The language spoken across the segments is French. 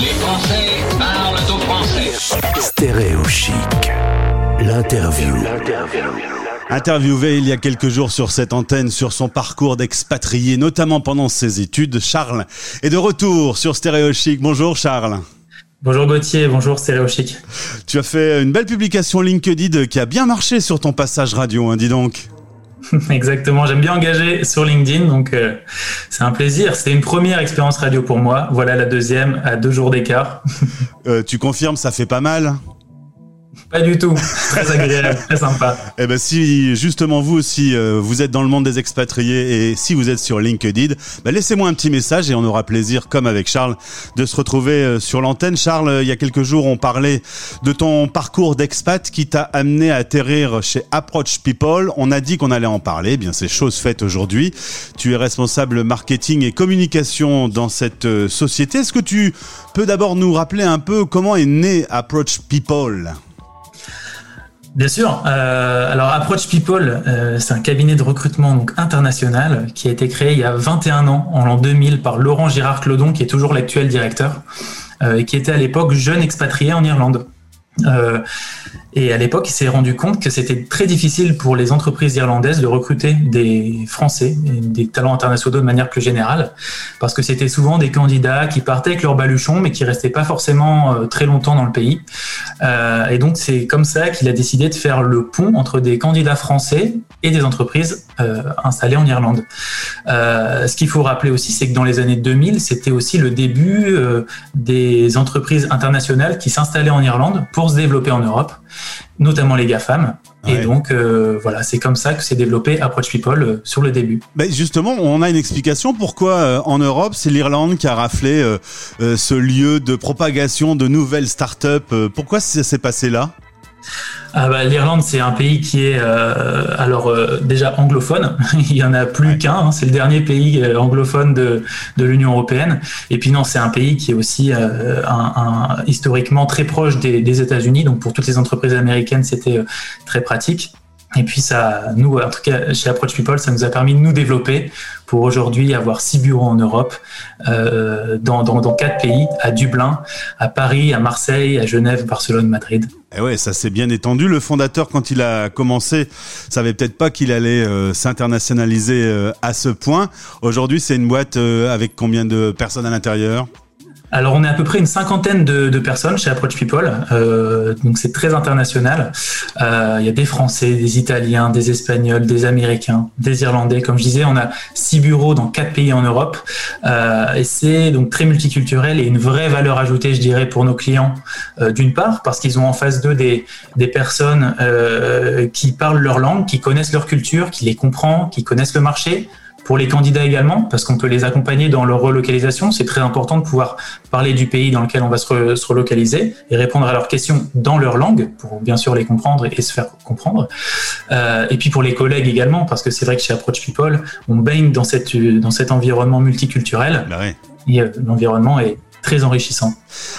Les Français parlent aux Français. Stéréo chic. L'interview. Interviewé il y a quelques jours sur cette antenne sur son parcours d'expatrié, notamment pendant ses études, Charles est de retour sur Stéréo Chic. Bonjour Charles. Bonjour Gauthier, bonjour Stéréo Chic. Tu as fait une belle publication LinkedIn qui a bien marché sur ton passage radio, hein, dis donc. Exactement, j'aime bien engager sur LinkedIn, donc euh, c'est un plaisir. C'est une première expérience radio pour moi. Voilà la deuxième à deux jours d'écart. Euh, tu confirmes, ça fait pas mal pas du tout. Très agréable, très sympa. Eh ben si justement vous aussi euh, vous êtes dans le monde des expatriés et si vous êtes sur LinkedIn, ben laissez-moi un petit message et on aura plaisir, comme avec Charles, de se retrouver euh, sur l'antenne. Charles, il y a quelques jours, on parlait de ton parcours d'expat qui t'a amené à atterrir chez Approach People. On a dit qu'on allait en parler. Eh bien, c'est chose faite aujourd'hui. Tu es responsable marketing et communication dans cette euh, société. Est-ce que tu peux d'abord nous rappeler un peu comment est né Approach People? Bien sûr. Euh, alors Approach People, euh, c'est un cabinet de recrutement international qui a été créé il y a 21 ans, en l'an 2000, par Laurent Girard Clodon, qui est toujours l'actuel directeur, euh, et qui était à l'époque jeune expatrié en Irlande. Et à l'époque, il s'est rendu compte que c'était très difficile pour les entreprises irlandaises de recruter des Français, et des talents internationaux de manière plus générale, parce que c'était souvent des candidats qui partaient avec leur baluchon, mais qui restaient pas forcément euh, très longtemps dans le pays. Euh, et donc, c'est comme ça qu'il a décidé de faire le pont entre des candidats français et des entreprises euh, installées en Irlande. Euh, ce qu'il faut rappeler aussi, c'est que dans les années 2000, c'était aussi le début euh, des entreprises internationales qui s'installaient en Irlande pour se développer en Europe, notamment les GAFAM. Et Ouais. donc, euh, voilà, c'est comme ça que s'est développé Approach People euh, sur le début. Ben justement, on a une explication pourquoi euh, en Europe, c'est l'Irlande qui a raflé ce lieu de propagation de nouvelles startups. Pourquoi ça s'est passé là? Ah bah, L'Irlande, c'est un pays qui est euh, alors euh, déjà anglophone. Il y en a plus Ouais. qu'un. hein. C'est le dernier pays euh, anglophone de, de l'Union européenne. Et puis non, c'est un pays qui est aussi euh, un, un- historiquement très proche des, des États-Unis. Donc pour toutes les entreprises américaines, c'était très pratique. Et puis ça, nous, en tout cas chez Approach People, ça nous a permis de nous développer pour aujourd'hui avoir six bureaux en Europe, dans, dans, dans quatre pays, à Dublin, à Paris, à Marseille, à Genève, Barcelone, Madrid. Eh ouais, ça s'est bien étendu. Le fondateur, quand il a commencé, savait peut-être pas qu'il allait euh, s'internationaliser euh, à ce point. Aujourd'hui, c'est une boîte euh, avec combien de personnes à l'intérieur? Alors, on est à peu près une cinquantaine de, personnes chez Approach People, euh, donc c'est très international. Euh, Il y a des Français, des Italiens, des Espagnols, des Américains, des Irlandais. Comme je disais, on a six bureaux dans quatre pays en Europe, euh, et c'est donc très multiculturel et une vraie valeur ajoutée, je dirais, pour nos clients. D'une part, parce qu'ils ont en face d'eux des, des personnes qui parlent leur langue, qui connaissent leur culture, qui les comprennent, qui connaissent le marché pour les candidats également, parce qu'on peut les accompagner dans leur relocalisation. C'est très important de pouvoir parler du pays dans lequel on va se, re- se relocaliser et répondre à leurs questions dans leur langue, pour bien sûr les comprendre et, se faire comprendre. Euh, et puis pour les collègues également, parce que c'est vrai que chez Approach People, on baigne dans, cette, dans cet environnement multiculturel Bah ouais. et euh, l'environnement est très enrichissant.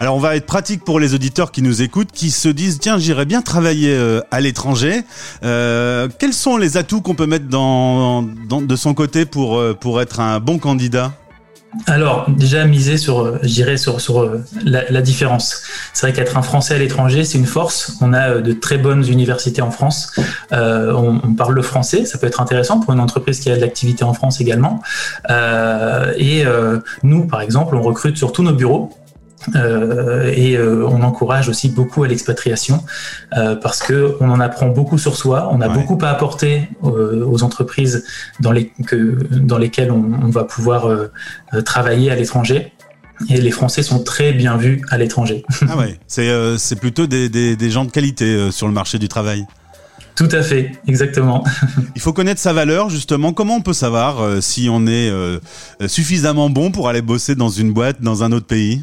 Alors on va être pratique pour les auditeurs qui nous écoutent, qui se disent tiens j'irais bien travailler euh, à l'étranger. Euh, quels sont les atouts qu'on peut mettre de son côté euh, pour être un bon candidat? Alors, déjà miser sur, euh, je dirais, sur, euh, la, différence. C'est vrai qu'être un Français à l'étranger, c'est une force. On a euh, de très bonnes universités en France. On, parle le français, ça peut être intéressant pour une entreprise qui a de l'activité en France également. Et nous, par exemple, on recrute sur tous nos bureaux. Euh, et euh, on encourage aussi beaucoup à l'expatriation euh, parce que on en apprend beaucoup sur soi, on a Ouais. beaucoup à apporter aux entreprises dans, les, que, dans lesquelles on, on va pouvoir travailler à l'étranger. Et les Français sont très bien vus à l'étranger. Ah ouais, c'est plutôt des, des, des gens de qualité sur le marché du travail. Tout à fait, exactement. Il faut connaître sa valeur justement. Comment on peut savoir si on est suffisamment bon pour aller bosser dans une boîte dans un autre pays?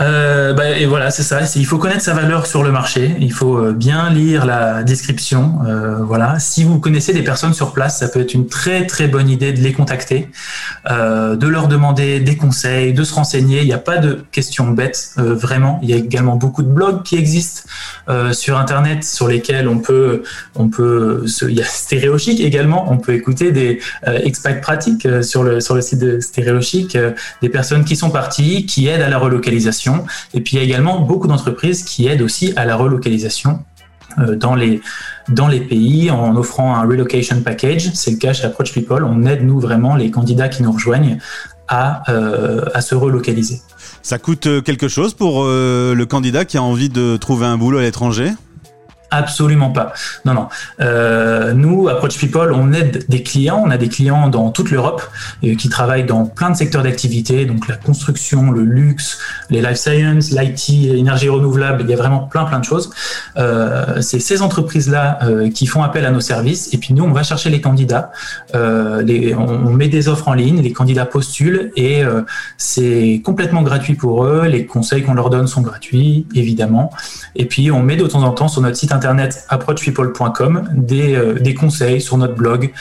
euh, bah, et voilà, c'est ça. Il faut connaître sa valeur sur le marché. Il faut euh, bien lire la description. Euh, voilà. Si vous connaissez des personnes sur place, ça peut être une très très bonne idée de les contacter, de leur demander des conseils, de se renseigner. Il n'y a pas de questions bêtes, vraiment. Il y a également beaucoup de blogs qui existent sur Internet sur lesquels on peut, on peut. Il y a Stéréochic également. On peut écouter des expat pratiques sur le sur le site de Stéréochic, des personnes qui sont parties, qui aident à la relocalisation et puis il y a également beaucoup d'entreprises qui aident aussi à la relocalisation euh, dans les, dans les pays en offrant un relocation package. C'est le cas chez Approach People. On aide nous vraiment les candidats qui nous rejoignent à, euh, à se relocaliser. Ça coûte euh, quelque chose pour le candidat qui a envie de trouver un boulot à l'étranger? Absolument pas. Non, non. Euh, nous, Approach People, on aide des clients. On a des clients dans toute l'Europe euh, qui travaillent dans plein de secteurs d'activité, donc la construction, le luxe, les life science, l'IT, l'énergie renouvelable. Il y a vraiment plein, plein de choses. Euh, c'est ces entreprises-là euh, qui font appel à nos services. Et puis nous, on va chercher les candidats. Les, on, met des offres en ligne, les candidats postulent et c'est complètement gratuit pour eux. Les conseils qu'on leur donne sont gratuits, évidemment. Et puis on met de temps en temps sur notre site internet approachpeople.com des, euh, des conseils sur notre blog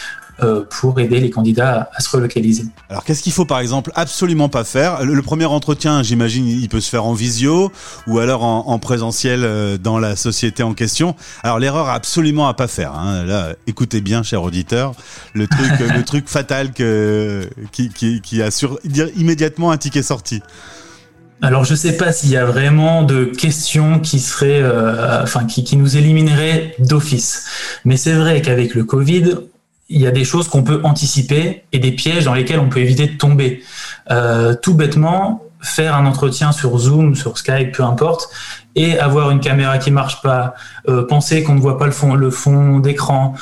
euh, pour aider les candidats à, se relocaliser. Alors qu'est-ce qu'il faut par exemple absolument pas faire? Le, premier entretien, j'imagine, il peut se faire en visio ou alors en, en présentiel euh, dans la société en question. Alors l'erreur absolument à pas faire. Hein. Là, écoutez bien, cher auditeur, le truc, le truc fatal que qui, qui, qui assure immédiatement un ticket sorti. Alors je ne sais pas s'il y a vraiment de questions qui seraient, euh, enfin qui, nous élimineraient d'office. Mais c'est vrai qu'avec le Covid, il y a des choses qu'on peut anticiper et des pièges dans lesquels on peut éviter de tomber. Euh, tout bêtement, faire un entretien sur Zoom, sur Skype, peu importe, et avoir une caméra qui marche pas, euh, penser qu'on ne voit pas le fond, d'écran,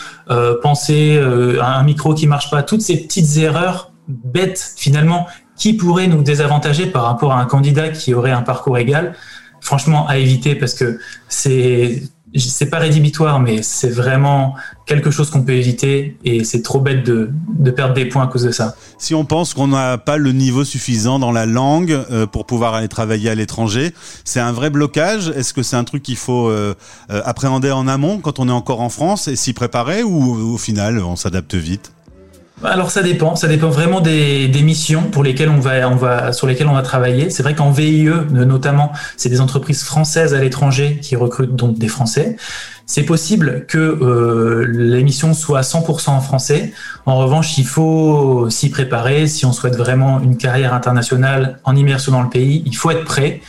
penser à un micro qui marche pas, toutes ces petites erreurs bêtes finalement qui pourrait nous désavantager par rapport à un candidat qui aurait un parcours égal, franchement, à éviter parce que c'est c'est pas rédhibitoire, mais c'est vraiment quelque chose qu'on peut éviter et c'est trop bête de, de, perdre des points à cause de ça. Si on pense qu'on n'a pas le niveau suffisant dans la langue euh, pour pouvoir aller travailler à l'étranger, c'est un vrai blocage? Est-ce que c'est un truc qu'il faut euh, euh, appréhender en amont quand on est encore en France et s'y préparer ou au final on s'adapte vite? Alors ça dépend, ça dépend vraiment des, des, missions pour lesquelles on va, on va, sur lesquelles on va travailler. C'est vrai qu'en VIE notamment, c'est des entreprises françaises à l'étranger qui recrutent donc des Français. C'est possible que euh, les missions soient 100% en français. En revanche, il faut s'y préparer. Si on souhaite vraiment une carrière internationale en immersion dans le pays, il faut être prêt.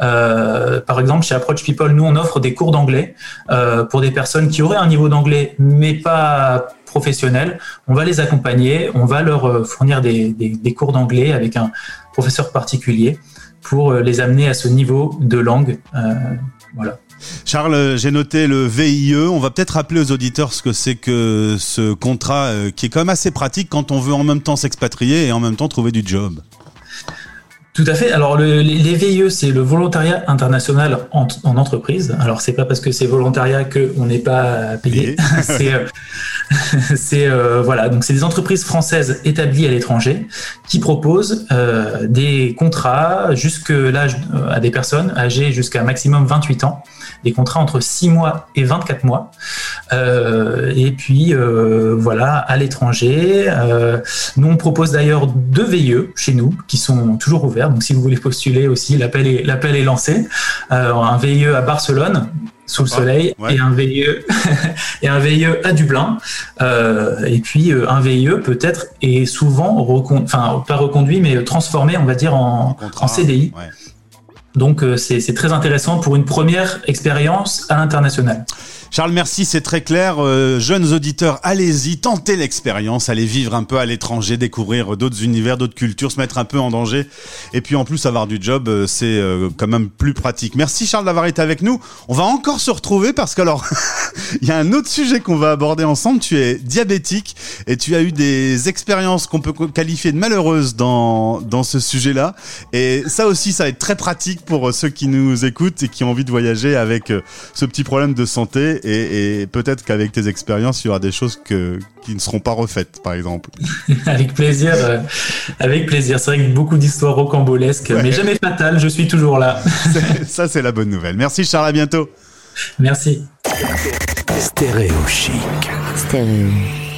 Euh, par exemple, chez Approach People, nous, on offre des cours d'anglais euh, pour des personnes qui auraient un niveau d'anglais, mais pas professionnel. On va les accompagner, on va leur euh, fournir des, cours d'anglais avec un professeur particulier pour les amener à ce niveau de langue. Voilà. Charles, j'ai noté le VIE. On va peut-être rappeler aux auditeurs ce que c'est que ce contrat qui est quand même assez pratique quand on veut en même temps s'expatrier et en même temps trouver du job. Tout à fait. Alors le, les VIE, c'est le volontariat international en, en entreprise. Alors c'est pas parce que c'est volontariat que on n'est pas payé. c'est euh, euh, voilà. Donc c'est des entreprises françaises établies à l'étranger qui proposent euh, des contrats jusque l'âge à des personnes âgées jusqu'à maximum 28 ans, des contrats entre 6 mois et 24 mois. Et puis voilà à l'étranger. nous on propose d'ailleurs deux VIE chez nous qui sont toujours ouverts donc, si vous voulez postuler aussi, l'appel est, l'appel est lancé. Euh, un VIE à Barcelone, sous le soleil, ouais. et un VIE et un VIE à Dublin. Euh, et puis euh, un VIE peut-être est souvent, recon... enfin pas reconduit, mais transformé, on va dire en, en CDI. Ouais. Donc euh, c'est très intéressant pour une première expérience à l'international. Charles, merci, c'est très clair. Euh, jeunes auditeurs, allez-y, tentez l'expérience, allez vivre un peu à l'étranger, découvrir d'autres univers, d'autres cultures, se mettre un peu en danger. Et puis en plus, avoir du job, euh, c'est quand même plus pratique. Merci Charles d'avoir été avec nous. On va encore se retrouver parce que alors, il y a un autre sujet qu'on va aborder ensemble. Tu es diabétique et tu as eu des expériences qu'on peut qualifier de malheureuses dans, dans ce sujet-là. Et ça aussi, ça va être très pratique pratique pour ceux qui nous écoutent et qui ont envie de voyager avec ce petit problème de santé et, et peut-être qu'avec tes expériences, il y aura des choses que, qui ne seront pas refaites, par exemple. avec plaisir, avec plaisir. C'est vrai que beaucoup d'histoires rocambolesques, mais jamais fatales. Je suis toujours là. Ça, c'est la bonne nouvelle. Merci Charles, à bientôt. Merci. Stéréo chic. Stéréo chic.